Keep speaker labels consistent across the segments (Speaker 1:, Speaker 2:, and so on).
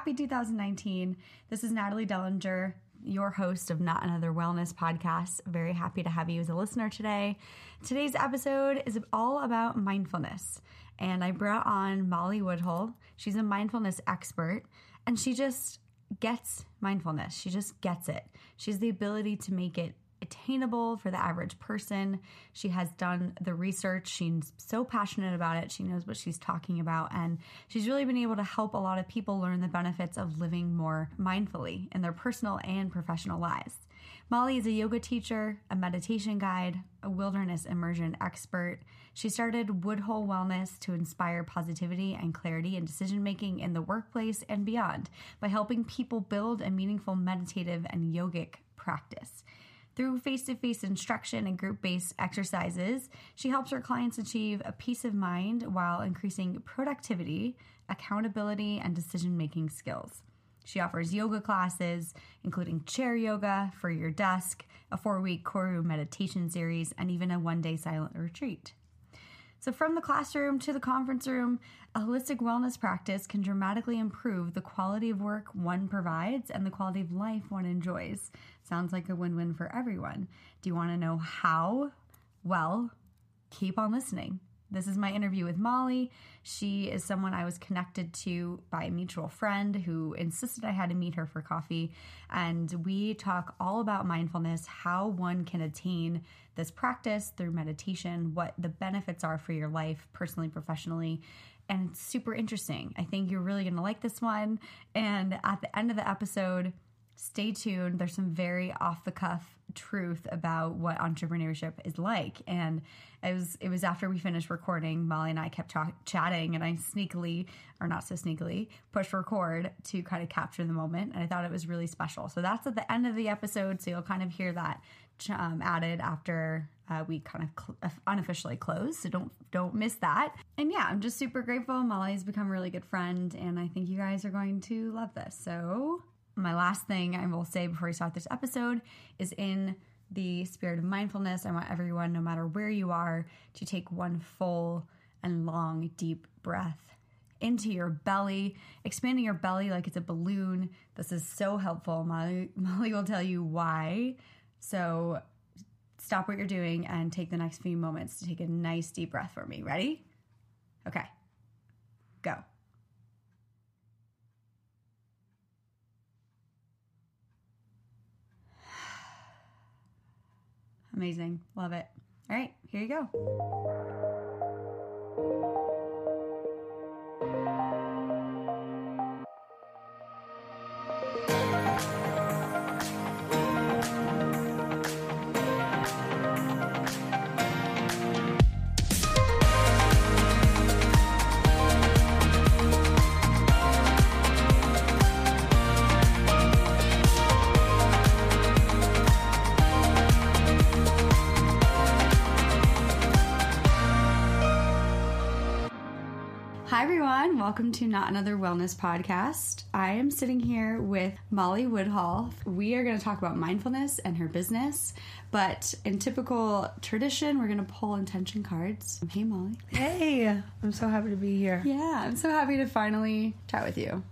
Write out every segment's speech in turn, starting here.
Speaker 1: Happy New Year. Happy 2019. This is Natalie Dellinger, your host of Not Another Wellness podcast. Very happy to have you as a listener today. Today's episode is all about mindfulness. And I brought on Molly Woodhull. She's a mindfulness expert and she just gets mindfulness. She just gets it. She has the ability to make it attainable for the average person. She has done the research. She's so passionate about it. She knows what she's talking about. And she's really been able to help a lot of people learn the benefits of living more mindfully in their personal and professional lives. Molly is a yoga teacher, a meditation guide, a wilderness immersion expert. She started Woodhull Wellness to inspire positivity and clarity in decision making in the workplace and beyond by helping people build a meaningful meditative and yogic practice. Through face to face instruction and group based exercises, she helps her clients achieve a peace of mind while increasing productivity, accountability, and decision making skills. She offers yoga classes, including chair yoga for your desk, a four week Koru meditation series, and even a one day silent retreat. So, from the classroom to the conference room, a holistic wellness practice can dramatically improve the quality of work one provides and the quality of life one enjoys. Sounds like a win win for everyone. Do you want to know how? Well, keep on listening. This is my interview with Molly. She is someone I was connected to by a mutual friend who insisted I had to meet her for coffee. And we talk all about mindfulness, how one can attain this practice through meditation, what the benefits are for your life, personally, professionally. And it's super interesting. I think you're really going to like this one. And at the end of the episode, stay tuned. There's some very off the cuff truth about what entrepreneurship is like. And it was it was after we finished recording, Molly and I kept talk, chatting, and I sneakily, or not so sneakily, pushed record to kind of capture the moment. And I thought it was really special. So that's at the end of the episode. So you'll kind of hear that um, added after uh, we kind of cl- unofficially close. So don't don't miss that. And yeah, I'm just super grateful. Molly's become a really good friend, and I think you guys are going to love this. So my last thing I will say before we start this episode is in the spirit of mindfulness, I want everyone, no matter where you are, to take one full and long, deep breath into your belly, expanding your belly like it's a balloon. This is so helpful. Molly, Molly will tell you why. So stop what you're doing and take the next few moments to take a nice deep breath for me. Ready? Okay, go. Amazing. Love it. All right, here you go. Welcome to Not Another Wellness Podcast. I am sitting here with Molly Woodhull. We are going to talk about mindfulness and her business, but in typical tradition, we're going to pull intention cards. Hey, Molly.
Speaker 2: Hey, I'm so happy to be here.
Speaker 1: Yeah, I'm so happy to finally chat with you.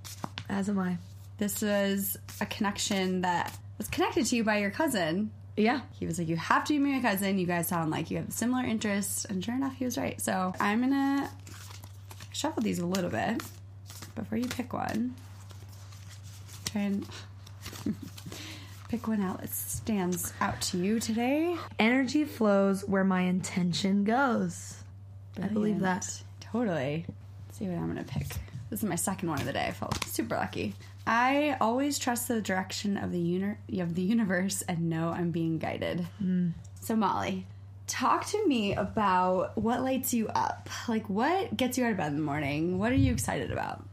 Speaker 2: As am I.
Speaker 1: This was a connection that was connected to you by your cousin.
Speaker 2: Yeah.
Speaker 1: He was like, You have to be my cousin. You guys sound like you have similar interests. And sure enough, he was right. So I'm going to shuffle these a little bit before you pick one. Try and pick one out that stands out to you today.
Speaker 2: Energy flows where my intention goes. I believe that.
Speaker 1: Totally. Let's see what I'm going to pick. This is my second one of the day. I felt super lucky. I always trust the direction of the uni- of the universe and know I'm being guided. Hmm. So Molly, talk to me about what lights you up. Like what gets you out of bed in the morning? What are you excited about?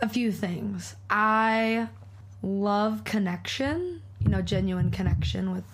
Speaker 2: A few things. I love connection, you know, genuine connection with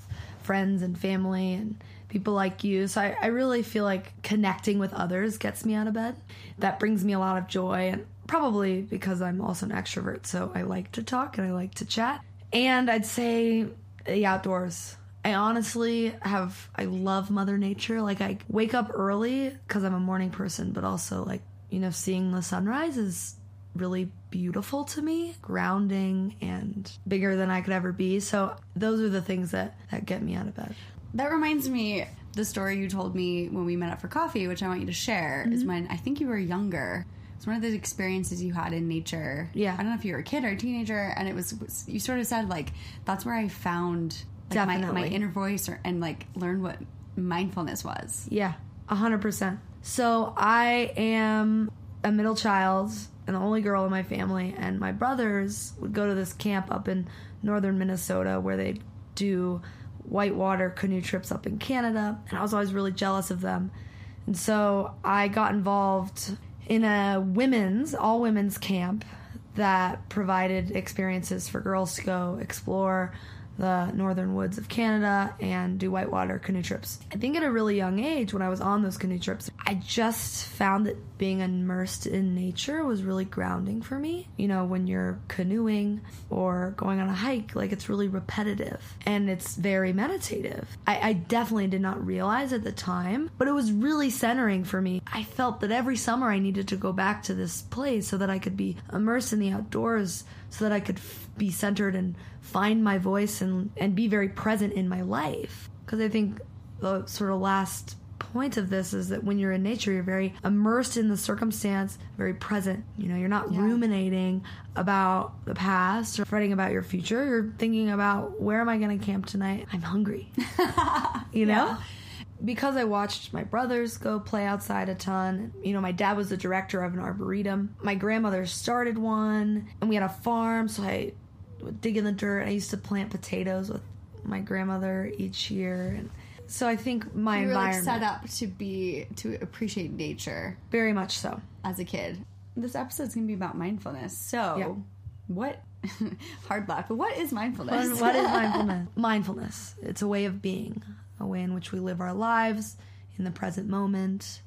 Speaker 2: friends and family and people like you. So I, I really feel like connecting with others gets me out of bed. That brings me a lot of joy and probably because I'm also an extrovert, so I like to talk and I like to chat. And I'd say the outdoors. I honestly have I love mother nature. Like I wake up early cuz I'm a morning person, but also like, you know, seeing the sunrise is really beautiful to me, grounding and bigger than I could ever be. So those are the things that that get me out of bed.
Speaker 1: That reminds me the story you told me when we met up for coffee, which I want you to share, is mm-hmm. when I think you were younger. It's one of those experiences you had in nature.
Speaker 2: Yeah.
Speaker 1: I don't know if you were a kid or a teenager, and it was you sort of said like that's where I found like, my, my inner voice or, and like learn what mindfulness was.
Speaker 2: Yeah, a hundred percent. So I am a middle child and the only girl in my family, and my brothers would go to this camp up in northern Minnesota where they do whitewater canoe trips up in Canada, and I was always really jealous of them. And so I got involved in a women's, all women's camp that provided experiences for girls to go explore the northern woods of Canada and do whitewater canoe trips. I think at a really young age, when I was on those canoe trips, I just found that being immersed in nature was really grounding for me. You know, when you're canoeing or going on a hike, like it's really repetitive and it's very meditative. I, I definitely did not realize at the time, but it was really centering for me. I felt that every summer I needed to go back to this place so that I could be immersed in the outdoors, so that I could f- be centered and find my voice and, and be very present in my life. Because I think the sort of last point of this is that when you're in nature, you're very immersed in the circumstance, very present. You know, you're not
Speaker 1: Yeah.
Speaker 2: ruminating about the past or fretting about your future. You're thinking about where am I going to camp tonight? I'm hungry. you know? Because I watched my brothers go play outside a ton, you know, my dad was the director of an arboretum. My grandmother started one, and we had a farm, so I would dig in the dirt. I used to plant potatoes with my grandmother each year. And so I think my
Speaker 1: You were like
Speaker 2: environment,
Speaker 1: set up to be to appreciate nature
Speaker 2: very much so.
Speaker 1: as a kid. This episode's gonna be about mindfulness. So,
Speaker 2: Yeah.
Speaker 1: what? hard luck. But what is mindfulness?
Speaker 2: What- what is mindfulness? mindfulness. It's a way of being, a way in which we live our lives in the present moment.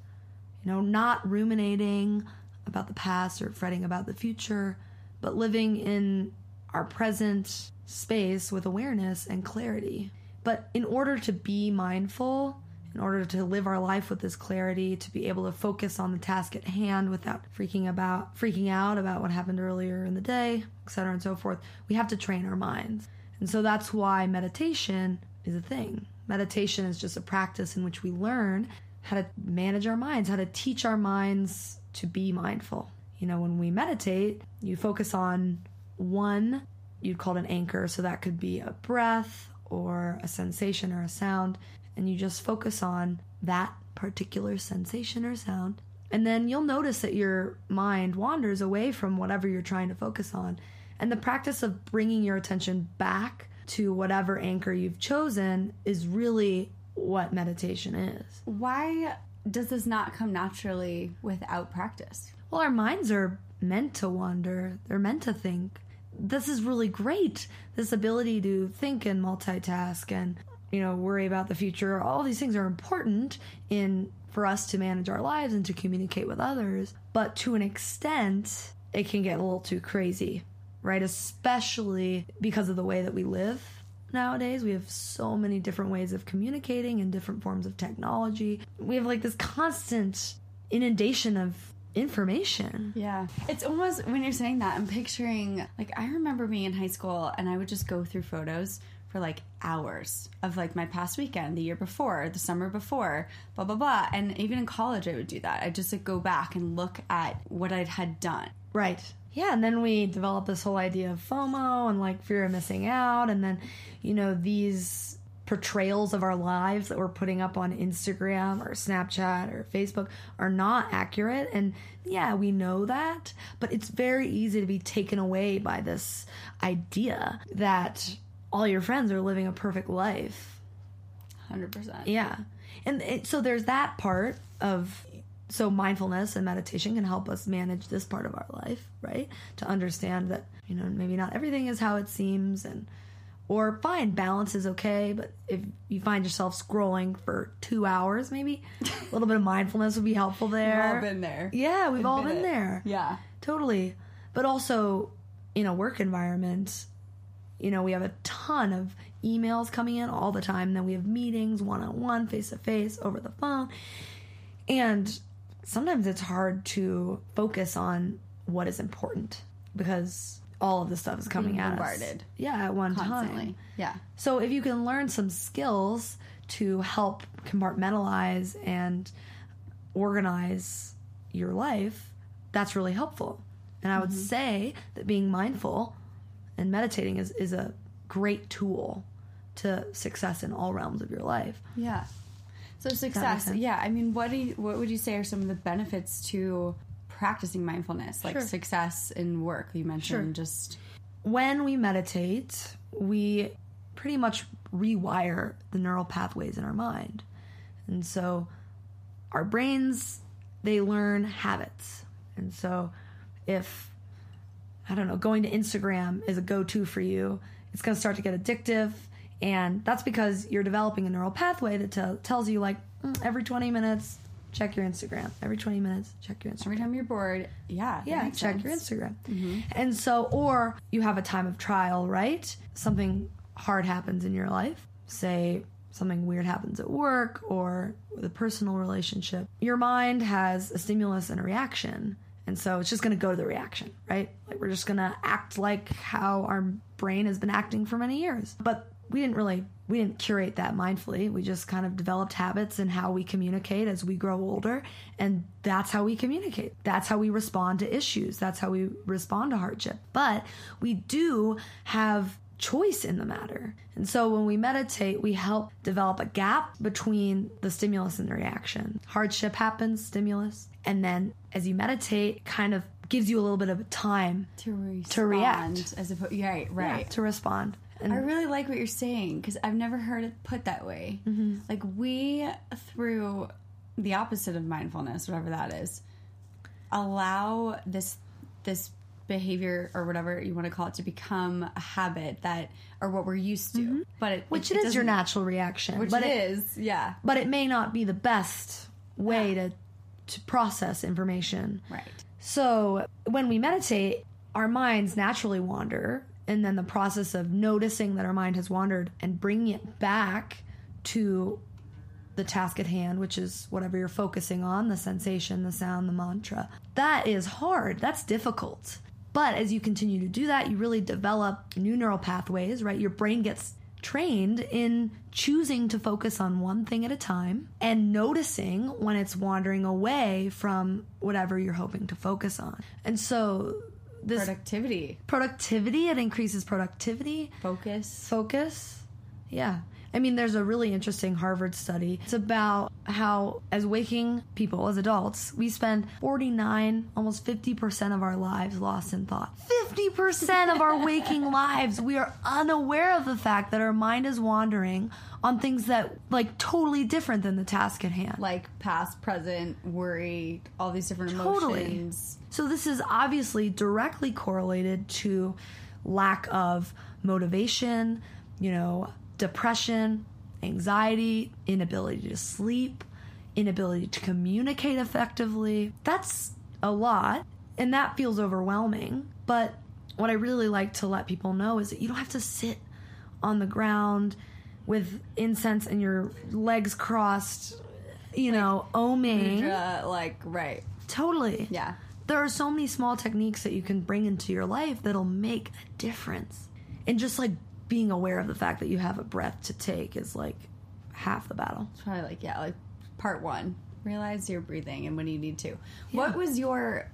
Speaker 2: You know, not ruminating about the past or fretting about the future, but living in our present space with awareness and clarity. But in order to be mindful, in order to live our life with this clarity, to be able to focus on the task at hand without freaking about freaking out about what happened earlier in the day, etc. and so forth, we have to train our minds. And so that's why meditation is a thing. Meditation is just a practice in which we learn how to manage our minds, how to teach our minds to be mindful. You know, when we meditate, you focus on one, you'd call it an anchor, so that could be a breath or a sensation or a sound, and you just focus on that particular sensation or sound. And then you'll notice that your mind wanders away from whatever you're trying to focus on. And the practice of bringing your attention back to whatever anchor you've chosen is really what meditation is.
Speaker 1: Why does this not come naturally without practice?
Speaker 2: Well, our minds are meant to wander, they're meant to think. This is really great. This ability to think and multitask and, you know, worry about the future. All these things are important in for us to manage our lives and to communicate with others. But to an extent, it can get a little too crazy, right? Especially because of the way that we live nowadays. We have so many different ways of communicating and different forms of technology. We have like this constant inundation of information.
Speaker 1: Yeah. It's almost when you're saying that, I'm picturing like I remember being in high school and I would just go through photos for like hours of like my past weekend, the year before, the summer before, blah blah blah. And even in college I would do that. I'd just like go back and look at what I'd had done.
Speaker 2: Right. Yeah, and then we develop this whole idea of FOMO and like fear of missing out, and then, you know, these portrayals of our lives that we're putting up on Instagram or Snapchat or Facebook are not accurate. And yeah, we know that, but it's very easy to be taken away by this idea that all your friends are living a perfect life.
Speaker 1: 100%.
Speaker 2: Yeah. And it, so there's that part of so mindfulness and meditation can help us manage this part of our life, right? To understand that, you know, maybe not everything is how it seems and or fine, balance is okay, but if you find yourself scrolling for 2 hours maybe, a little bit of mindfulness would be helpful there.
Speaker 1: We've all been there.
Speaker 2: Yeah, we've all been
Speaker 1: it.
Speaker 2: there.
Speaker 1: Yeah.
Speaker 2: Totally. But also in a work environment, you know, we have a ton of emails coming in all the time. Then we have meetings one on one, face to face, over the phone. And sometimes it's hard to focus on what is important because all of this stuff is coming at us. Yeah, at one
Speaker 1: constantly.
Speaker 2: time.
Speaker 1: Yeah.
Speaker 2: So if you can learn some skills to help compartmentalize and organize your life, that's really helpful. And I would
Speaker 1: Mm-hmm.
Speaker 2: say that being mindful and meditating is, is a great tool to success in all realms of your life.
Speaker 1: Yeah. So success. Yeah. I mean, what do you, what would you say are some of the benefits to practicing mindfulness, like
Speaker 2: Sure.
Speaker 1: success in work? You mentioned
Speaker 2: Sure.
Speaker 1: just
Speaker 2: When we meditate, we pretty much rewire the neural pathways in our mind. And so our brains, they learn habits. And so if, I don't know, going to Instagram is a go to for you, it's going to start to get addictive. And that's because you're developing a neural pathway that tell tells you, like, "Mm, every 20 minutes, check your Instagram. Every 20 minutes, check your Instagram.
Speaker 1: every time you're bored, yeah,
Speaker 2: Yeah, check
Speaker 1: sense.
Speaker 2: your Instagram. Mm-hmm. And so, or you have a time of trial, right? Something hard happens in your life. Say something weird happens at work or with a personal relationship. Your mind has a stimulus and a reaction. And so it's just going to go to the reaction, right? Like we're just going to act like how our brain has been acting for many years. But we didn't really we didn't curate that mindfully. We just kind of developed habits in how we communicate as we grow older, and that's how we communicate. That's how we respond to issues. That's how we respond to hardship. But we do have choice in the matter. And so when we meditate, we help develop a gap between the stimulus and the reaction. Hardship happens, stimulus, and then as you meditate, kind of gives you a little bit of time
Speaker 1: to respond,
Speaker 2: To react.
Speaker 1: as opposed. Right, right.
Speaker 2: to respond. And
Speaker 1: I really like what you're saying because I've never heard it put that way.
Speaker 2: Mm-hmm.
Speaker 1: Like we, through the opposite of mindfulness, whatever that is, allow this this behavior or whatever you want to call it to become a habit that or what we're used to. But it,
Speaker 2: which
Speaker 1: it,
Speaker 2: it is your natural reaction.
Speaker 1: which
Speaker 2: but
Speaker 1: it is, yeah,
Speaker 2: but it may not be the best way to to process information.
Speaker 1: right.
Speaker 2: So when we meditate, our minds naturally wander, and then the process of noticing that our mind has wandered and bringing it back to the task at hand, which is whatever you're focusing on the sensation, the sound, the mantra that is hard. That's difficult. But as you continue to do that, you really develop new neural pathways, right? Your brain gets trained in choosing to focus on one thing at a time and noticing when it's wandering away from whatever you're hoping to focus on. And so this
Speaker 1: Productivity,
Speaker 2: productivity, it increases productivity,
Speaker 1: focus.
Speaker 2: focus. Yeah. I mean, there's a really interesting Harvard study. It's about how, as waking people, as adults, we spend 49, almost 50% of our lives lost in thought. 50% of our waking lives, we are unaware of the fact that our mind is wandering on things that, like, totally different than the task at hand.
Speaker 1: Like past, present, worry, all these different
Speaker 2: Totally.
Speaker 1: emotions.
Speaker 2: So this is obviously directly correlated to lack of motivation, you know, depression, anxiety, inability to sleep, inability to communicate effectively. That's a lot, and that feels overwhelming. But what I really like to let people know is that you don't have to sit on the ground with incense and your legs crossed, you know, oming.
Speaker 1: Like right,
Speaker 2: Totally.
Speaker 1: yeah.
Speaker 2: There are so many small techniques that you can bring into your life that'll make a difference. And just like being aware of the fact that you have a breath to take is like half the battle.
Speaker 1: It's probably like yeah, like part one. Realize you're breathing and when you need to. What was your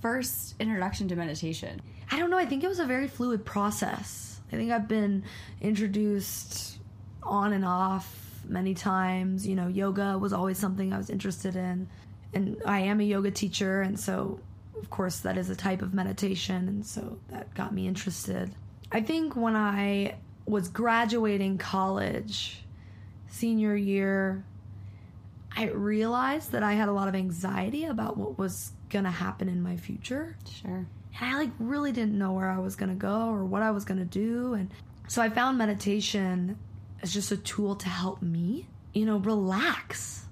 Speaker 1: first introduction to meditation?
Speaker 2: I don't know, I think it was a very fluid process. I think I've been introduced on and off many times. You know, yoga was always something I was interested in. And I am a yoga teacher, and so, of course, that is a type of meditation, and so that got me interested. I think when I was graduating college, senior year, I realized that I had a lot of anxiety about what was gonna happen in my future
Speaker 1: Sure.
Speaker 2: and I like really didn't know where I was gonna go or what I was gonna do, and so I found meditation as just a tool to help me, you know, relax.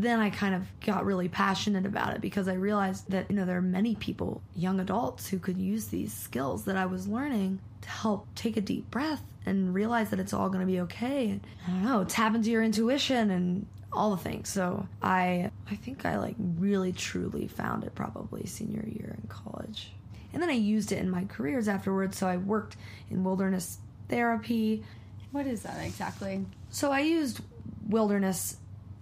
Speaker 2: Then I kind of got really passionate about it because I realized that you know there are many people, young adults, who could use these skills that I was learning to help take a deep breath and realize that it's all going to be okay. And I don't know, tap into your intuition and all the things. So I I think I like really truly found it probably senior year in college. And then I used it in my careers afterwards. So I worked in wilderness therapy.
Speaker 1: What is that exactly?
Speaker 2: So I used wilderness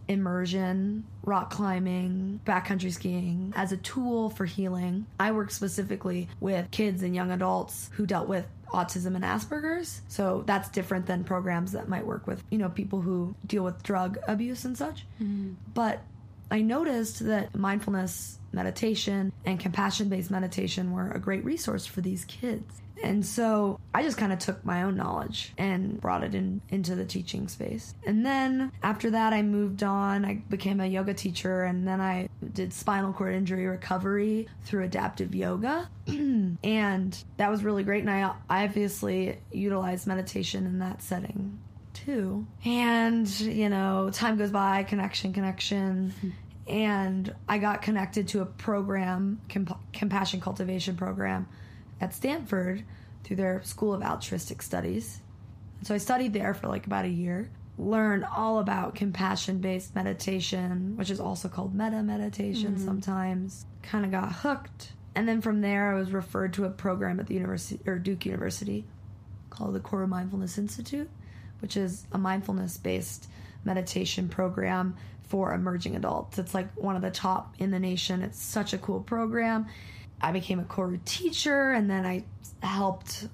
Speaker 2: immersion, rock climbing, backcountry skiing as a tool for healing. I work specifically with kids and young adults who dealt with autism and Asperger's. So that's different than programs that might work with, you know, people who deal with drug abuse and such. Mm-hmm. But I noticed that mindfulness meditation and compassion based meditation were a great resource for these kids. And so I just kind of took my own knowledge and brought it in into the teaching space. And then after that I moved on. I became a yoga teacher and then I did spinal cord injury recovery through adaptive yoga. and that was really great and I obviously utilized meditation in that setting too. And, you know, time goes by, connection, connection. Hmm. and I got connected to a program, comp- compassion cultivation program at Stanford through their School of Altruistic Studies. so I studied there for like about a year, learned all about compassion based meditation, which is also called metta meditation mm-hmm. sometimes. Kind of got hooked. And then from there, I was referred to a program at the university or Duke University called the Koru Mindfulness Institute, which is a mindfulness based meditation program for emerging adults. It's like one of the top in the nation. It's such a cool program. I became a Koru teacher and then I helped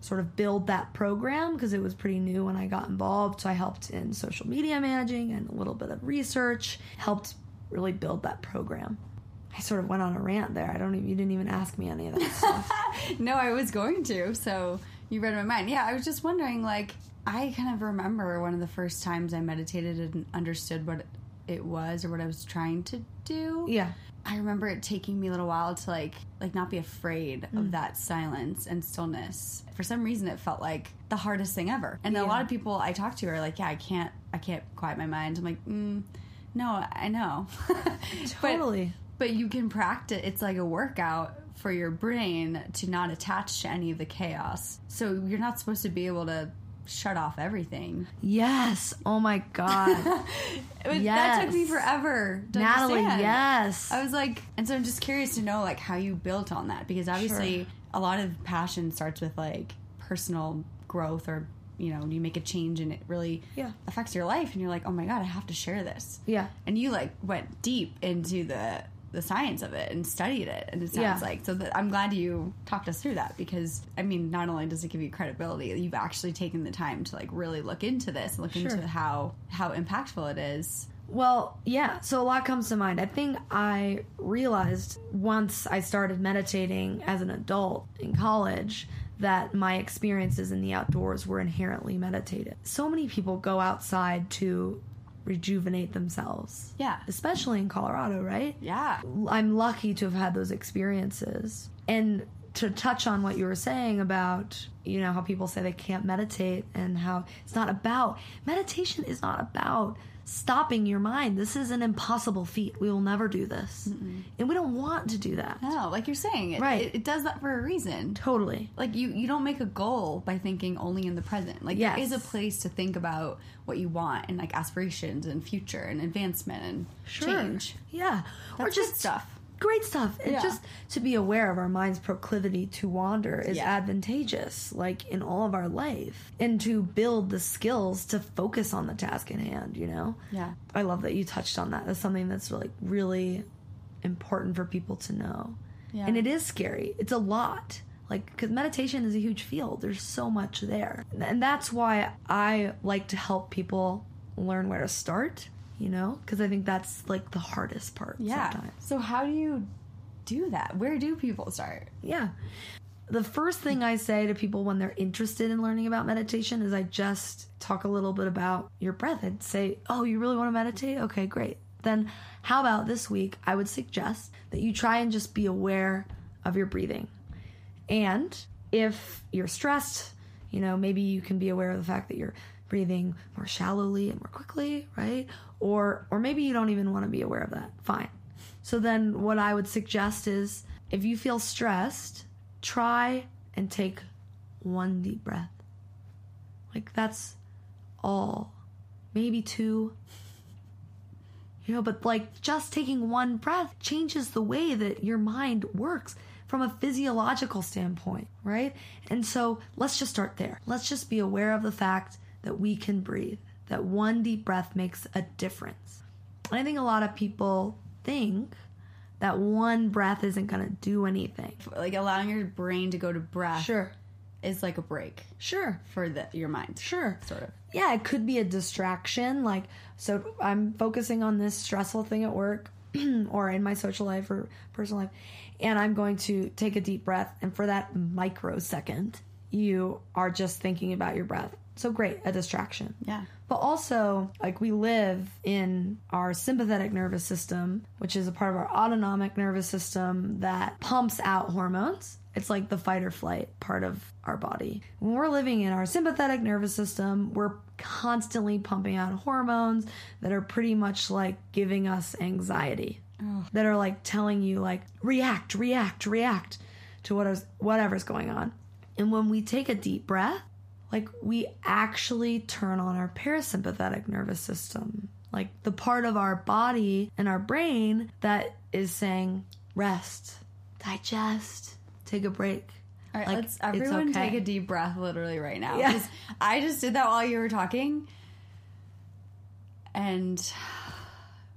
Speaker 2: sort of build that program because it was pretty new when I got involved. So I helped in social media managing and a little bit of research, helped really build that program. I sort of went on a rant there. I don't even, you didn't even ask me any of that stuff.
Speaker 1: no, I was going to. So you read my mind. Yeah, I was just wondering, like, I kind of remember one of the first times I meditated and understood what it was or what I was trying to do.
Speaker 2: Yeah.
Speaker 1: I remember it taking me a little while to like like not be afraid mm. of that silence and stillness. For some reason it felt like the hardest thing ever. And yeah. a lot of people I talk to are like, "Yeah, I can't I can't quiet my mind." I'm like, mm, "No, I know."
Speaker 2: totally.
Speaker 1: but, but you can practice. It's like a workout for your brain to not attach to any of the chaos. So you're not supposed to be able to shut off everything.
Speaker 2: Yes. Oh my god.
Speaker 1: yes. That took me forever.
Speaker 2: Natalie,
Speaker 1: understand.
Speaker 2: yes.
Speaker 1: I was like, and so I'm just curious to know like how you built on that because obviously sure. a lot of passion starts with like personal growth or you know you make a change and it really
Speaker 2: yeah.
Speaker 1: affects your life and you're like oh my god i have to share this
Speaker 2: yeah
Speaker 1: and you like went deep into the the science of it and studied it and it sounds yeah. like so that i'm glad you talked us through that because i mean not only does it give you credibility you've actually taken the time to like really look into this look sure. into how how impactful it is
Speaker 2: well, yeah, so a lot comes to mind. I think I realized once I started meditating as an adult in college that my experiences in the outdoors were inherently meditative. So many people go outside to rejuvenate themselves.
Speaker 1: Yeah.
Speaker 2: Especially in Colorado, right?
Speaker 1: Yeah.
Speaker 2: I'm lucky to have had those experiences. And to touch on what you were saying about, you know, how people say they can't meditate and how it's not about meditation is not about stopping your mind. This is an impossible feat. We will never do this. Mm-mm. And we don't want to do that.
Speaker 1: No, like you're saying, it,
Speaker 2: right.
Speaker 1: It, it, does that for a reason.
Speaker 2: Totally.
Speaker 1: Like you, you don't make a goal by thinking only in the present. Like yes. there is a place to think about what you want and like aspirations and future and advancement and
Speaker 2: sure.
Speaker 1: change.
Speaker 2: Yeah.
Speaker 1: That's or just stuff
Speaker 2: great stuff. And yeah. just to be aware of our mind's proclivity to wander is yeah. advantageous, like in all of our life. And to build the skills to focus on the task in hand, you know?
Speaker 1: Yeah.
Speaker 2: I love that you touched on that. That's something that's like really important for people to know. Yeah. And it is scary. It's a lot. Like, because meditation is a huge field. There's so much there. And that's why I like to help people learn where to start you know? Because I think that's like the hardest part yeah. sometimes.
Speaker 1: So, how do you do that? Where do people start?
Speaker 2: Yeah. The first thing I say to people when they're interested in learning about meditation is I just talk a little bit about your breath. I'd say, Oh, you really want to meditate? Okay, great. Then, how about this week? I would suggest that you try and just be aware of your breathing. And if you're stressed, you know, maybe you can be aware of the fact that you're breathing more shallowly and more quickly, right? Or or maybe you don't even want to be aware of that. Fine. So then what I would suggest is if you feel stressed, try and take one deep breath. Like that's all. Maybe two. You know, but like just taking one breath changes the way that your mind works from a physiological standpoint, right? And so let's just start there. Let's just be aware of the fact that we can breathe, that one deep breath makes a difference. And I think a lot of people think that one breath isn't going to do anything.
Speaker 1: Like allowing your brain to go to breath
Speaker 2: Sure.
Speaker 1: is like a break
Speaker 2: Sure.
Speaker 1: for the, your mind.
Speaker 2: Sure.
Speaker 1: Sort of.
Speaker 2: Yeah, it could be a distraction. Like, so I'm focusing on this stressful thing at work or in my social life or personal life, and I'm going to take a deep breath. And for that microsecond, you are just thinking about your breath. So great, a distraction.
Speaker 1: Yeah.
Speaker 2: But also, like we live in our sympathetic nervous system, which is a part of our autonomic nervous system that pumps out hormones. It's like the fight or flight part of our body. When we're living in our sympathetic nervous system, we're constantly pumping out hormones that are pretty much like giving us anxiety. That are like telling you like react, react, react to what is whatever's going on. And when we take a deep breath, like we actually turn on our parasympathetic nervous system like the part of our body and our brain that is saying rest digest take a break
Speaker 1: All right,
Speaker 2: Like,
Speaker 1: let's everyone
Speaker 2: okay.
Speaker 1: take a deep breath literally right now.
Speaker 2: Yeah.
Speaker 1: I just did that while you were talking. And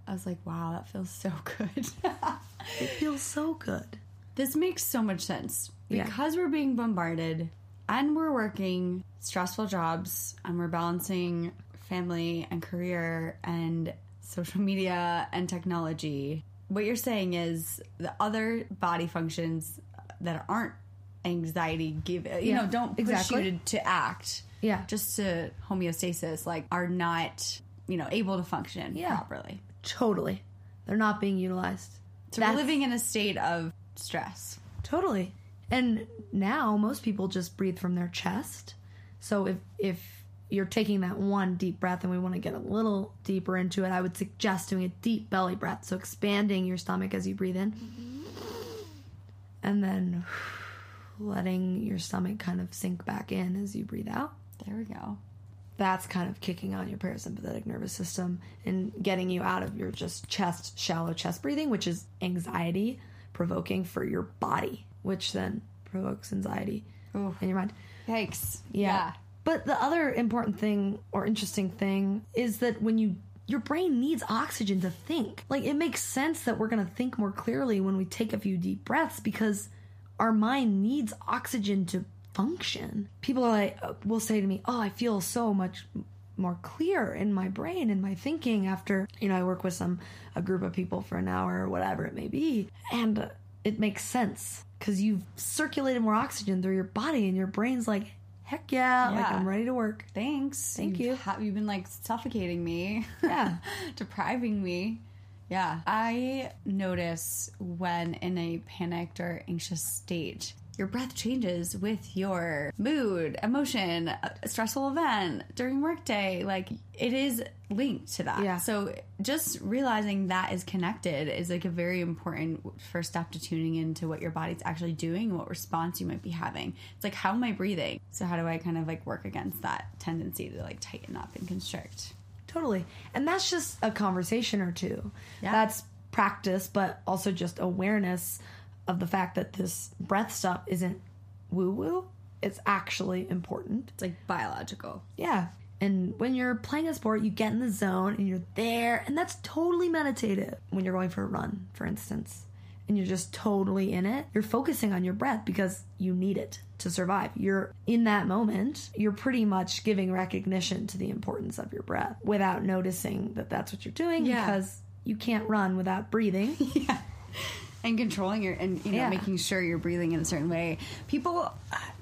Speaker 1: I was like, wow, that feels so good.
Speaker 2: it feels so good
Speaker 1: this makes so much sense.
Speaker 2: Yeah.
Speaker 1: Because we're being bombarded and we're working stressful jobs and we're balancing family and career and social media and technology. What you're saying is the other body functions that aren't anxiety give you
Speaker 2: Yeah,
Speaker 1: know don't push
Speaker 2: exactly.
Speaker 1: you to, to act
Speaker 2: yeah
Speaker 1: just to homeostasis like are not you know able to function
Speaker 2: Yeah.
Speaker 1: properly
Speaker 2: totally they're not being utilized
Speaker 1: so
Speaker 2: That's-
Speaker 1: we're living in a state of stress
Speaker 2: Totally. And now most people just breathe from their chest. So if if you're taking that one deep breath and we want to get a little deeper into it, I would suggest doing a deep belly breath. So expanding your stomach as you breathe in. Mm-hmm. And then letting your stomach kind of sink back in as you breathe out.
Speaker 1: there we go
Speaker 2: That's kind of kicking on your parasympathetic nervous system and getting you out of your just chest, shallow chest breathing, which is anxiety provoking for your body, which then provokes anxiety
Speaker 1: Ooh.
Speaker 2: in your mind.
Speaker 1: Yikes.
Speaker 2: Yeah. But the other important thing or interesting thing is that when you your brain needs oxygen to think. Like it makes sense that we're going to think more clearly when we take a few deep breaths because our mind needs oxygen to function. People are like uh, will say to me, "Oh, I feel so much more clear in my brain and my thinking after, you know, I work with some a group of people for an hour or whatever it may be." And uh, it makes sense cuz you've circulated more oxygen through your body and your brain's like, "Heck yeah, like I'm ready to work."
Speaker 1: Thanks.
Speaker 2: Thank
Speaker 1: You've
Speaker 2: you.
Speaker 1: ha- you've been like suffocating me.
Speaker 2: Yeah.
Speaker 1: Depriving me. Yeah. I notice when in a panicked or anxious state, your breath changes with your mood, emotion, a stressful event during workday. Like it is linked to that.
Speaker 2: Yeah.
Speaker 1: So just realizing that is connected is like a very important first step to tuning into what your body's actually doing what response you might be having. It's like, how am I breathing? So how do I kind of like work against that tendency to like tighten up and constrict?
Speaker 2: Totally. And that's just a conversation or two.
Speaker 1: Yeah.
Speaker 2: That's practice, but also just awareness of the fact that this breath stuff isn't woo woo. It's actually important.
Speaker 1: It's like biological.
Speaker 2: Yeah. And when you're playing a sport, you get in the zone and you're there, and that's totally meditative. When you're going for a run, for instance, and you're just totally in it, you're focusing on your breath because you need it to survive. You're in that moment, you're pretty much giving recognition to the importance of your breath without noticing that that's what you're doing
Speaker 1: Yeah.
Speaker 2: because you can't run without breathing.
Speaker 1: yeah and controlling your and you know
Speaker 2: Yeah.
Speaker 1: making sure you're breathing in a certain way people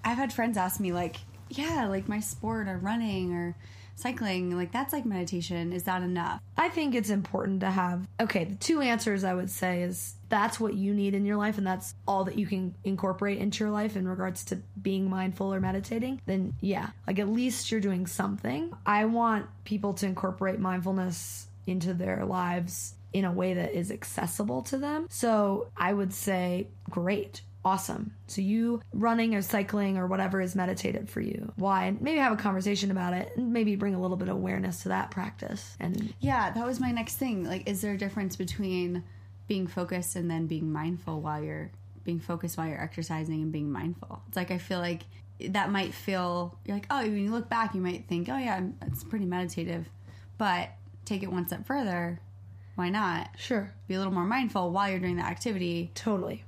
Speaker 1: i've had friends ask me like yeah like my sport or running or cycling like that's like meditation is that enough
Speaker 2: I think it's important to have okay, the two answers I would say is that's what you need in your life and that's all that you can incorporate into your life in regards to being mindful or meditating, then yeah, like at least you're doing something. I want people to incorporate mindfulness into their lives in a way that is accessible to them. So, I would say great. awesome. So you running or cycling or whatever is meditative for you. Why? And maybe have a conversation about it and maybe bring a little bit of awareness to that practice. And
Speaker 1: Yeah, that was my next thing. Like, is there a difference between being focused and then being mindful while you're being focused while you're exercising and being mindful? It's like I feel like that might feel you're like, oh, when you look back, you might think, oh yeah, it's pretty meditative, but take it one step further. Why not
Speaker 2: sure,
Speaker 1: be a little more mindful while you're doing the activity
Speaker 2: totally.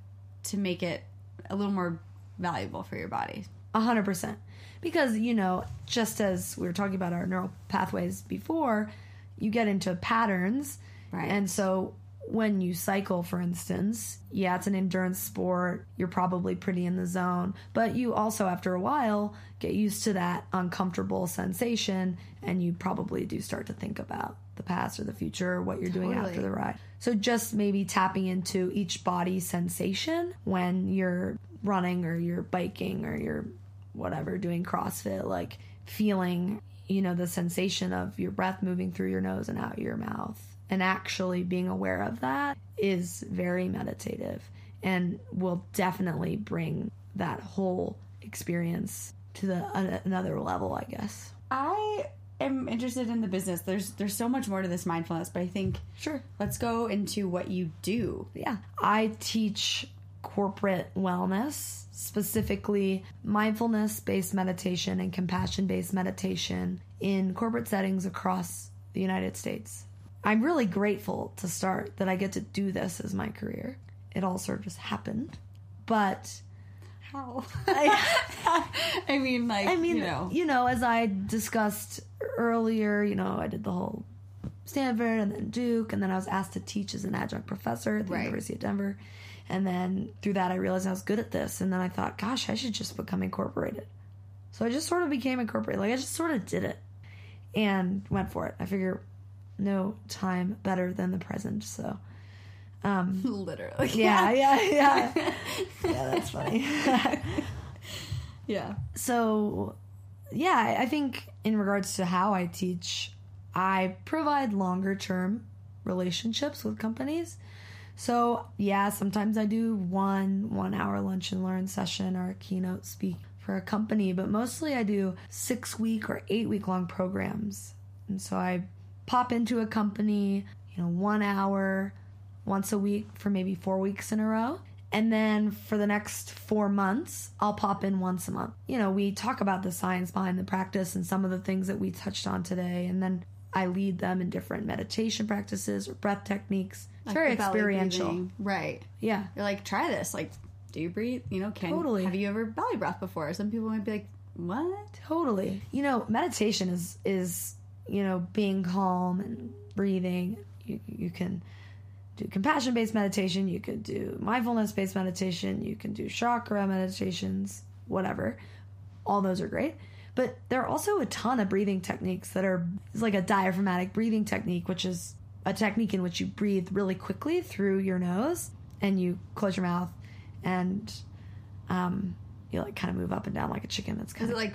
Speaker 1: to make it a little more valuable for your body?
Speaker 2: A hundred percent. Because, you know, just as we were talking about our neural pathways before, you get into patterns.
Speaker 1: Right.
Speaker 2: And so when you cycle, for instance, yeah, it's an endurance sport. You're probably pretty in the zone. But you also, after a while, get used to that uncomfortable sensation and you probably do start to think about the past or the future or what you're doing after the ride. So just maybe tapping into each body sensation when you're running or you're biking or you're whatever doing CrossFit, like feeling, you know, the sensation of your breath moving through your nose and out your mouth. And actually being aware of that is very meditative and will definitely bring that whole experience to the uh, another level, I guess.
Speaker 1: I am interested in the business. There's there's so much more to this mindfulness, but I think
Speaker 2: Sure.
Speaker 1: let's go into what you do.
Speaker 2: Yeah. I teach corporate wellness, specifically mindfulness based meditation and compassion based meditation in corporate settings across the United States. I'm really grateful to start that I get to do this as my career. It all sort of just happened. But
Speaker 1: How?
Speaker 2: I,
Speaker 1: I mean, like,
Speaker 2: I mean,
Speaker 1: you know,
Speaker 2: as I discussed earlier, you know, I did the whole Stanford and then Duke, and then I was asked to teach as an adjunct professor at the
Speaker 1: Right.
Speaker 2: University of Denver. And then through that, I realized I was good at this. And then I thought, gosh, I should just become incorporated. So I just sort of became incorporated. Like, I just sort of did it and went for it. I figure no time better than the present. So, um,
Speaker 1: literally.
Speaker 2: yeah, yeah, yeah. yeah, that's funny.
Speaker 1: yeah.
Speaker 2: so yeah I- think in regards to how i teach i provide longer term relationships with companies so yeah sometimes i do one one hour lunch and learn session or a keynote speak for a company but mostly i do six week or eight week long programs and so i pop into a company you know one hour once a week for maybe four weeks in a row. And then for the next four months, I'll pop in once a month. You know, we talk about the science behind the practice and some of the things that we touched on today. And then I lead them in different meditation practices or breath techniques. It's very experiential.
Speaker 1: breathing. Right.
Speaker 2: Yeah.
Speaker 1: You're like, try this. Like, do you breathe? You know, can
Speaker 2: Totally.
Speaker 1: have you ever belly breath before? Some people might be like, what?
Speaker 2: Totally. You know, meditation is is you know being calm and breathing. You you can do compassion based meditation. You could do mindfulness based meditation. You can do chakra meditations. Whatever. All those are great. But there are also a ton of breathing techniques that are it's like a diaphragmatic breathing technique, which is a technique in which you breathe really quickly through your nose and you close your mouth and um, you like kind of move up and down like a chicken. That's kind of
Speaker 1: like,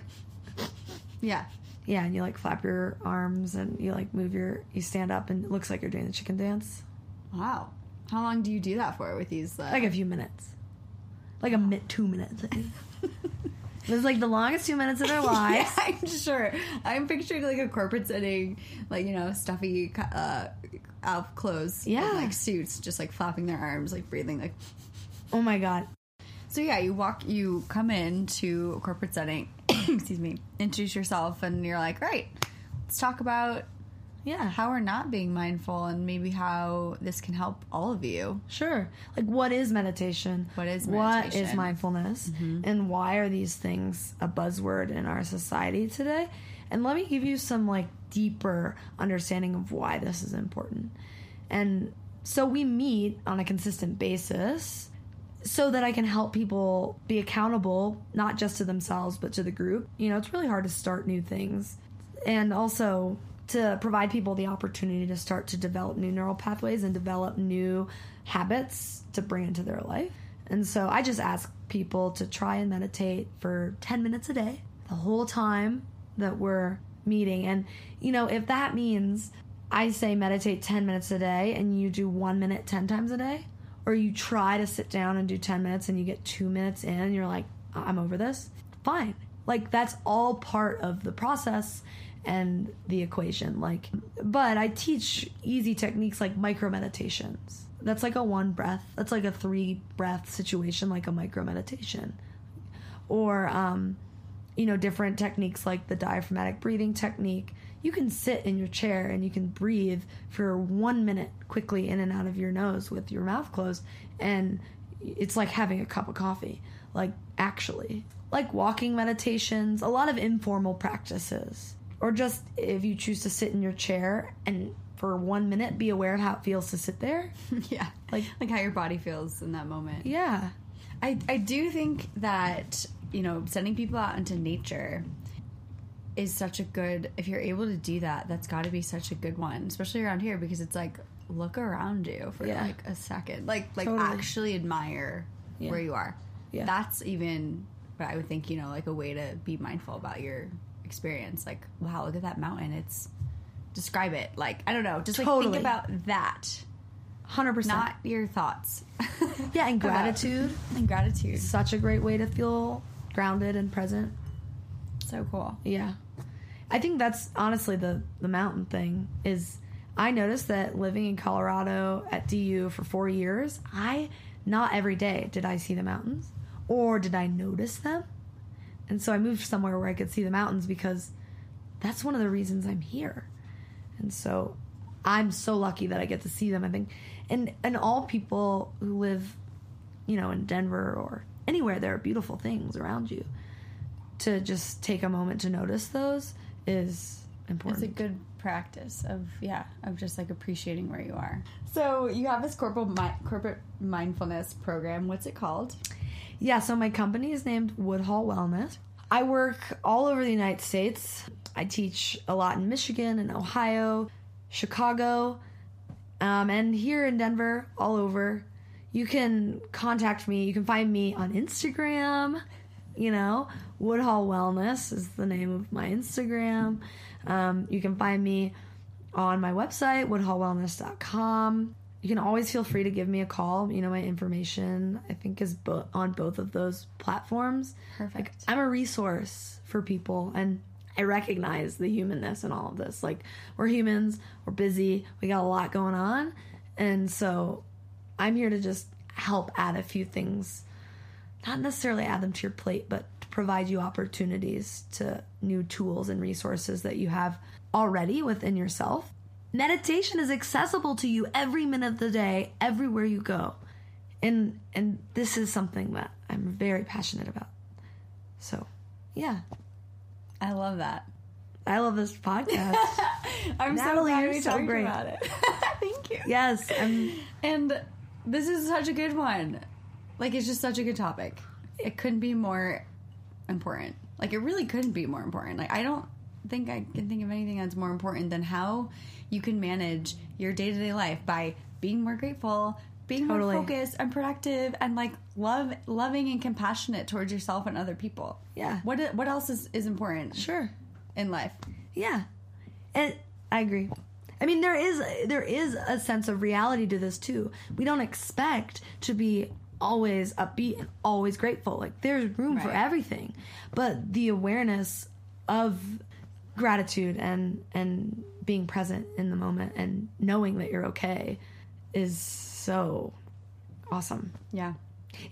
Speaker 1: yeah.
Speaker 2: yeah, and you like flap your arms and you like move your you stand up and it looks like you're doing the chicken dance.
Speaker 1: Wow. How long do you do that for with these? Uh,
Speaker 2: Like a few minutes. Like a mi- two minutes. It was like the longest two minutes of their lives.
Speaker 1: Yeah, I'm sure. I'm picturing like a corporate setting, like you know, stuffy uh, out clothes, with,
Speaker 2: Yeah.
Speaker 1: like suits, just like flapping their arms, like breathing, like.
Speaker 2: Oh my god.
Speaker 1: So yeah, you walk, you come into a corporate setting. excuse me. Introduce yourself, and you're like, right. Let's talk about
Speaker 2: Yeah.
Speaker 1: how we're not being mindful, and maybe how this can help all of you.
Speaker 2: Sure. Like, what is meditation?
Speaker 1: What is
Speaker 2: What is
Speaker 1: meditation?
Speaker 2: mindfulness? Mm-hmm. And why are these things a buzzword in our society today? And let me give you some like deeper understanding of why this is important. And so we meet on a consistent basis so that I can help people be accountable, not just to themselves, but to the group. You know, it's really hard to start new things. And also to provide people the opportunity to start to develop new neural pathways and develop new habits to bring into their life. And so I just ask people to try and meditate for 10 minutes a day, the whole time that we're meeting. And, you know, if that means I say meditate 10 minutes a day and you do one minute 10 times a day, or you try to sit down and do 10 minutes and you get two minutes in you're like, I'm over this, fine. Like, that's all part of the process and the equation. Like, but I teach easy techniques like micro meditations. That's like a one breath, that's like a three breath situation, like a micro meditation. Or, um, you know, different techniques like the diaphragmatic breathing technique. You can sit in your chair and you can breathe for one minute quickly in and out of your nose with your mouth closed. And it's like having a cup of coffee, like actually. Like walking meditations, a lot of informal practices. Or just if you choose to sit in your chair and for one minute be aware of how it feels to sit there.
Speaker 1: yeah.
Speaker 2: Like-
Speaker 1: like how your body feels in that moment.
Speaker 2: Yeah.
Speaker 1: I, I do think that, you know, sending people out into nature is such a good if you're able to do that, that's gotta be such a good one. Especially around here because it's like look around you for
Speaker 2: Yeah.
Speaker 1: like a second. Like like
Speaker 2: Totally.
Speaker 1: actually admire
Speaker 2: Yeah.
Speaker 1: where you are.
Speaker 2: Yeah.
Speaker 1: That's even but I would think, you know, like a way to be mindful about your experience. Like, wow, look at that mountain. It's describe it. Like, I don't know. Just like
Speaker 2: Totally.
Speaker 1: think about that.
Speaker 2: 100%.
Speaker 1: Not your thoughts.
Speaker 2: yeah, and gratitude.
Speaker 1: and gratitude.
Speaker 2: Such a great way to feel grounded and present.
Speaker 1: So cool.
Speaker 2: Yeah. I think that's honestly the the mountain thing is I noticed that living in Colorado at DU for 4 years, I not every day did I see the mountains or did I notice them. And so I moved somewhere where I could see the mountains because that's one of the reasons I'm here. And so I'm so lucky that I get to see them. I think and and all people who live you know in Denver or anywhere there are beautiful things around you to just take a moment to notice those is important.
Speaker 1: It's
Speaker 2: important.
Speaker 1: a good practice of yeah of just like appreciating where you are. So you have this corporate mi- corporate mindfulness program. What's it called?
Speaker 2: Yeah, so my company is named Woodhall Wellness. I work all over the United States. I teach a lot in Michigan and Ohio, Chicago, um, and here in Denver, all over. You can contact me. You can find me on Instagram. You know, Woodhall Wellness is the name of my Instagram. Um, you can find me on my website, woodhallwellness.com. You can always feel free to give me a call. You know, my information, I think, is bo- on both of those platforms.
Speaker 1: Perfect.
Speaker 2: I'm a resource for people, and I recognize the humanness in all of this. Like, we're humans, we're busy, we got a lot going on. And so I'm here to just help add a few things, not necessarily add them to your plate, but to provide you opportunities to new tools and resources that you have already within yourself. Meditation is accessible to you every minute of the day, everywhere you go. And and this is something that I'm very passionate about. So, yeah.
Speaker 1: I love that.
Speaker 2: I love this podcast.
Speaker 1: I'm so
Speaker 2: Natalie,
Speaker 1: glad
Speaker 2: you're
Speaker 1: we
Speaker 2: so
Speaker 1: talked
Speaker 2: great.
Speaker 1: about it. Thank you.
Speaker 2: yes, I'm
Speaker 1: And this is such a good one. Like it's just such a good topic. It couldn't be more important. Like it really couldn't be more important. Like I don't think I can think of anything that's more important than how you can manage your day to day life by being more grateful, being
Speaker 2: Totally.
Speaker 1: more focused and productive, and like love, loving and compassionate towards yourself and other people.
Speaker 2: Yeah.
Speaker 1: What what else is is important
Speaker 2: sure.
Speaker 1: in life?
Speaker 2: Yeah. And I agree. I mean there is there is a sense of reality to this too. We don't expect to be always upbeat and always grateful. Like there's room for everything. But the awareness of gratitude and and being present in the moment and knowing that you're okay is so awesome.
Speaker 1: Yeah.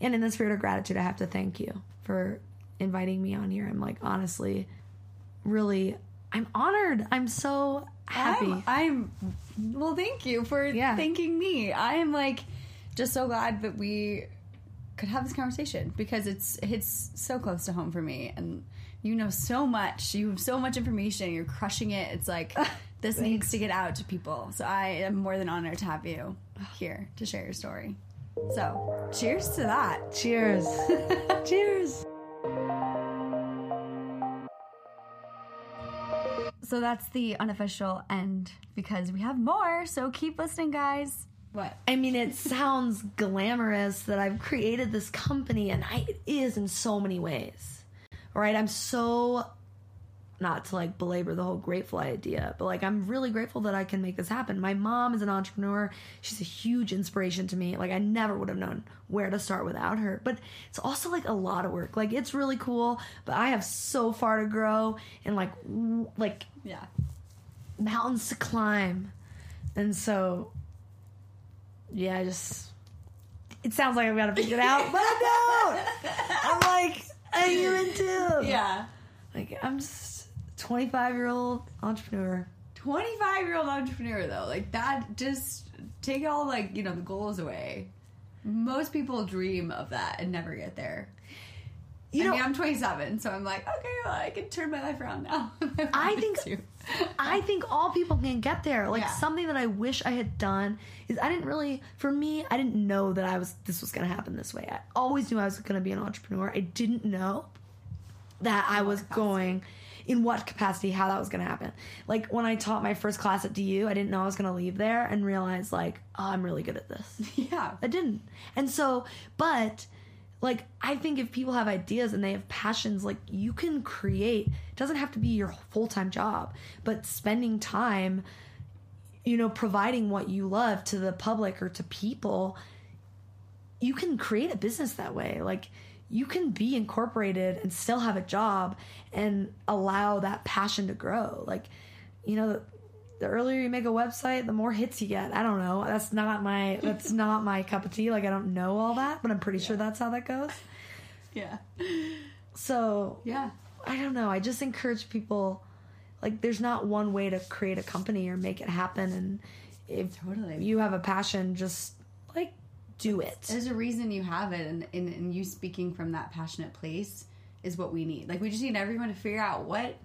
Speaker 2: And in the spirit of gratitude, I have to thank you for inviting me on here. I'm like honestly really I'm honored. I'm so happy.
Speaker 1: I'm, I'm well. Thank you for
Speaker 2: Yeah.
Speaker 1: thanking me. I am like just so glad that we could have this conversation because it's it's so close to home for me, and you know so much. You have so much information. You're crushing it. It's like this needs to get out to people. So I am more than honored to have you here to share your story. So cheers to that.
Speaker 2: Cheers. Cheers.
Speaker 1: So that's the unofficial end because we have more. So keep listening, guys. What?
Speaker 2: I mean, it sounds glamorous that I've created this company, and I, it is in so many ways. All right, I'm so not to like belabor the whole grateful idea, but like I'm really grateful that I can make this happen. My mom is an entrepreneur. She's a huge inspiration to me. Like I never would have known where to start without her. But it's also like a lot of work. Like it's really cool, but I have so far to grow and like w- like
Speaker 1: Yeah.
Speaker 2: mountains to climb. And so yeah, I just it sounds like I've got to figure it out, but I don't. I'm like Human too.
Speaker 1: Yeah.
Speaker 2: Like I'm just 25 year old entrepreneur.
Speaker 1: 25 year old entrepreneur though like that just take all like you know the goals away most people dream of that and never get there
Speaker 2: You
Speaker 1: I
Speaker 2: know,
Speaker 1: mean, I'm 27, so I'm like, okay, well, I can turn my life around now.
Speaker 2: I think-
Speaker 1: to.
Speaker 2: I think all people can get there. Like
Speaker 1: Yeah.
Speaker 2: something that I wish I had done is I didn't really for me, I didn't know that I was this was gonna happen this way. I always knew I was gonna be an entrepreneur. I didn't know that I was going in what capacity, how that was gonna happen. Like when I taught my first class at DU, I didn't know I was gonna leave there and realize like, oh, I'm really good at this.
Speaker 1: yeah.
Speaker 2: I didn't. And so, but like I think if people have ideas and they have passions, like you can create. It doesn't have to be your full time job, but spending time, you know, providing what you love to the public or to people, you can create a business that way. Like you can be incorporated and still have a job and allow that passion to grow. Like, you know, the earlier you make a website, the more hits you get. I don't know. That's not my that's not my cup of tea. Like I don't know all that, but I'm pretty sure that's how that goes.
Speaker 1: Yeah.
Speaker 2: So
Speaker 1: Yeah.
Speaker 2: I don't know. I just encourage people like there's not one way to create a company or make it happen and if
Speaker 1: Totally.
Speaker 2: you have a passion, just like do it.
Speaker 1: There's a reason you have it, and, and, and you speaking from that passionate place is what we need. Like, we just need everyone to figure out what.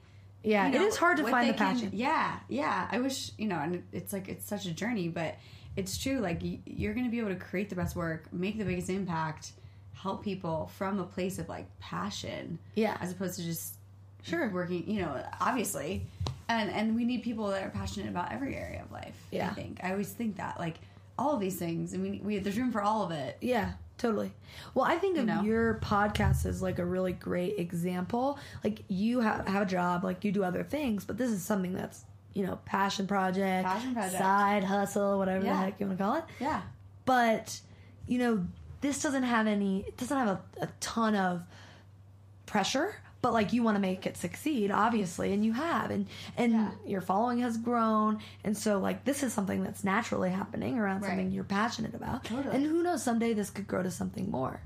Speaker 2: Yeah,
Speaker 1: you know,
Speaker 2: is hard to find the
Speaker 1: can-
Speaker 2: passion.
Speaker 1: yeah, yeah. I wish, you know, and it's like, it's such a journey, but it's true. Like, you're going to be able to create the best work, make the biggest impact, help people from a place of like passion.
Speaker 2: Yeah.
Speaker 1: As opposed to just
Speaker 2: Sure.
Speaker 1: working, you know, obviously. And, and we need people that are passionate about every area of life.
Speaker 2: Yeah.
Speaker 1: I think. I always think that. Like, all of these things, and we, we there's room for all of it.
Speaker 2: Yeah, totally. Well, I think of
Speaker 1: know?
Speaker 2: your podcast as like a really great example. Like you have have a job, like you do other things, but this is something that's you know passion project,
Speaker 1: Passion project.
Speaker 2: side hustle, whatever
Speaker 1: Yeah.
Speaker 2: the heck you want to call it.
Speaker 1: Yeah.
Speaker 2: But you know, this doesn't have any. It doesn't have a, a ton of pressure. But like you want to make it succeed, obviously, and you have, and and
Speaker 1: Yeah.
Speaker 2: your following has grown, and so like this is something that's naturally happening around
Speaker 1: Right.
Speaker 2: something you're passionate about,
Speaker 1: Totally.
Speaker 2: and who knows, someday this could grow to something more.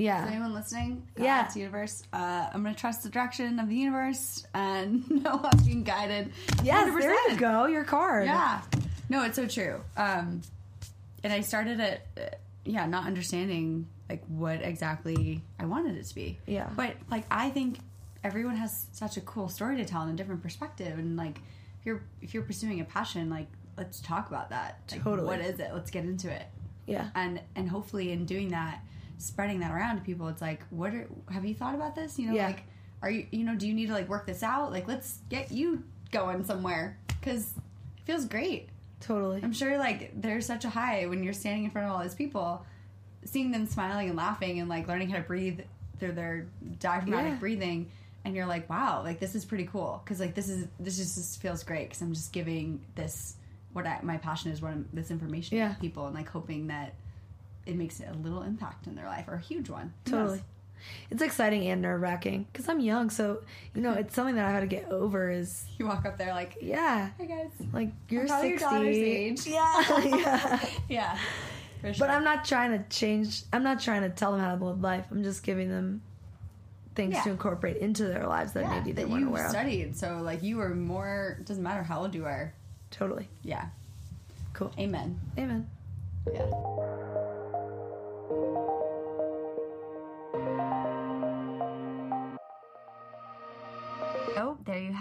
Speaker 2: Yeah,
Speaker 1: Anyone listening?
Speaker 2: Yeah.
Speaker 1: God's universe. Uh, I'm gonna trust the direction of the universe and know I'm being guided.
Speaker 2: yes,
Speaker 1: 100%.
Speaker 2: there you go, your card.
Speaker 1: Yeah. No, it's so true. Um, and I started at, uh, yeah, not understanding like what exactly I wanted it to be.
Speaker 2: Yeah.
Speaker 1: But like, I think everyone has such a cool story to tell and a different perspective. And like, if you're if you're pursuing a passion, like, let's talk about that. Like,
Speaker 2: Totally.
Speaker 1: What is it? Let's get into it.
Speaker 2: yeah,
Speaker 1: and and hopefully in doing that spreading that around to people it's like what are have you thought about this you know
Speaker 2: Yeah.
Speaker 1: like are you you know do you need to like work this out like let's get you going somewhere because it feels great
Speaker 2: totally.
Speaker 1: i'm sure like there's such a high when you're standing in front of all these people seeing them smiling and laughing and like learning how to breathe through their diaphragmatic
Speaker 2: Yeah.
Speaker 1: breathing and you're like wow like this is pretty cool because like this is this just, just feels great because i'm just giving this what I, my passion is what I'm, this information
Speaker 2: Yeah.
Speaker 1: to people and like hoping that it makes a little impact in their life or a huge one Who knows?
Speaker 2: It's exciting and nerve wracking because I'm young, so you know it's something that I've had to get over. Is
Speaker 1: you walk up there like
Speaker 2: yeah,
Speaker 1: hey guys
Speaker 2: like you're
Speaker 1: probably your daughter's age.
Speaker 2: Yeah, yeah.
Speaker 1: yeah sure.
Speaker 2: But I'm not trying to change. I'm not trying to tell them how to live life. I'm just giving them things
Speaker 1: Yeah.
Speaker 2: to incorporate into their lives that
Speaker 1: yeah,
Speaker 2: maybe they
Speaker 1: that
Speaker 2: weren't
Speaker 1: you
Speaker 2: aware of.
Speaker 1: studied so like you were more it doesn't matter how old you are
Speaker 2: Totally.
Speaker 1: yeah
Speaker 2: Cool.
Speaker 1: amen
Speaker 2: Amen.
Speaker 1: yeah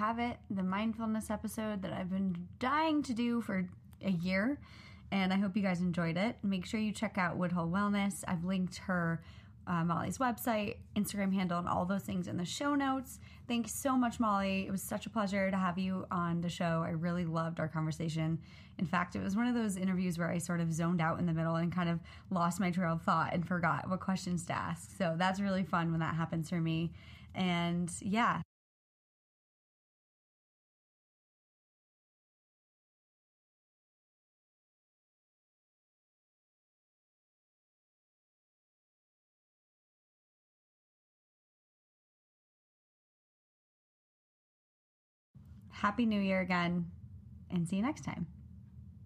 Speaker 1: have it. The mindfulness episode that I've been dying to do for a year. And I hope you guys enjoyed it. Make sure you check out Woodhall Wellness. I've linked her, uh, Molly's website, Instagram handle, and all those things in the show notes. Thanks so much, Molly. It was such a pleasure to have you on the show. I really loved our conversation. In fact, it was one of those interviews where I sort of zoned out in the middle and kind of lost my trail of thought and forgot what questions to ask. So that's really fun when that happens for me. And yeah, Happy New Year again, and see you next time.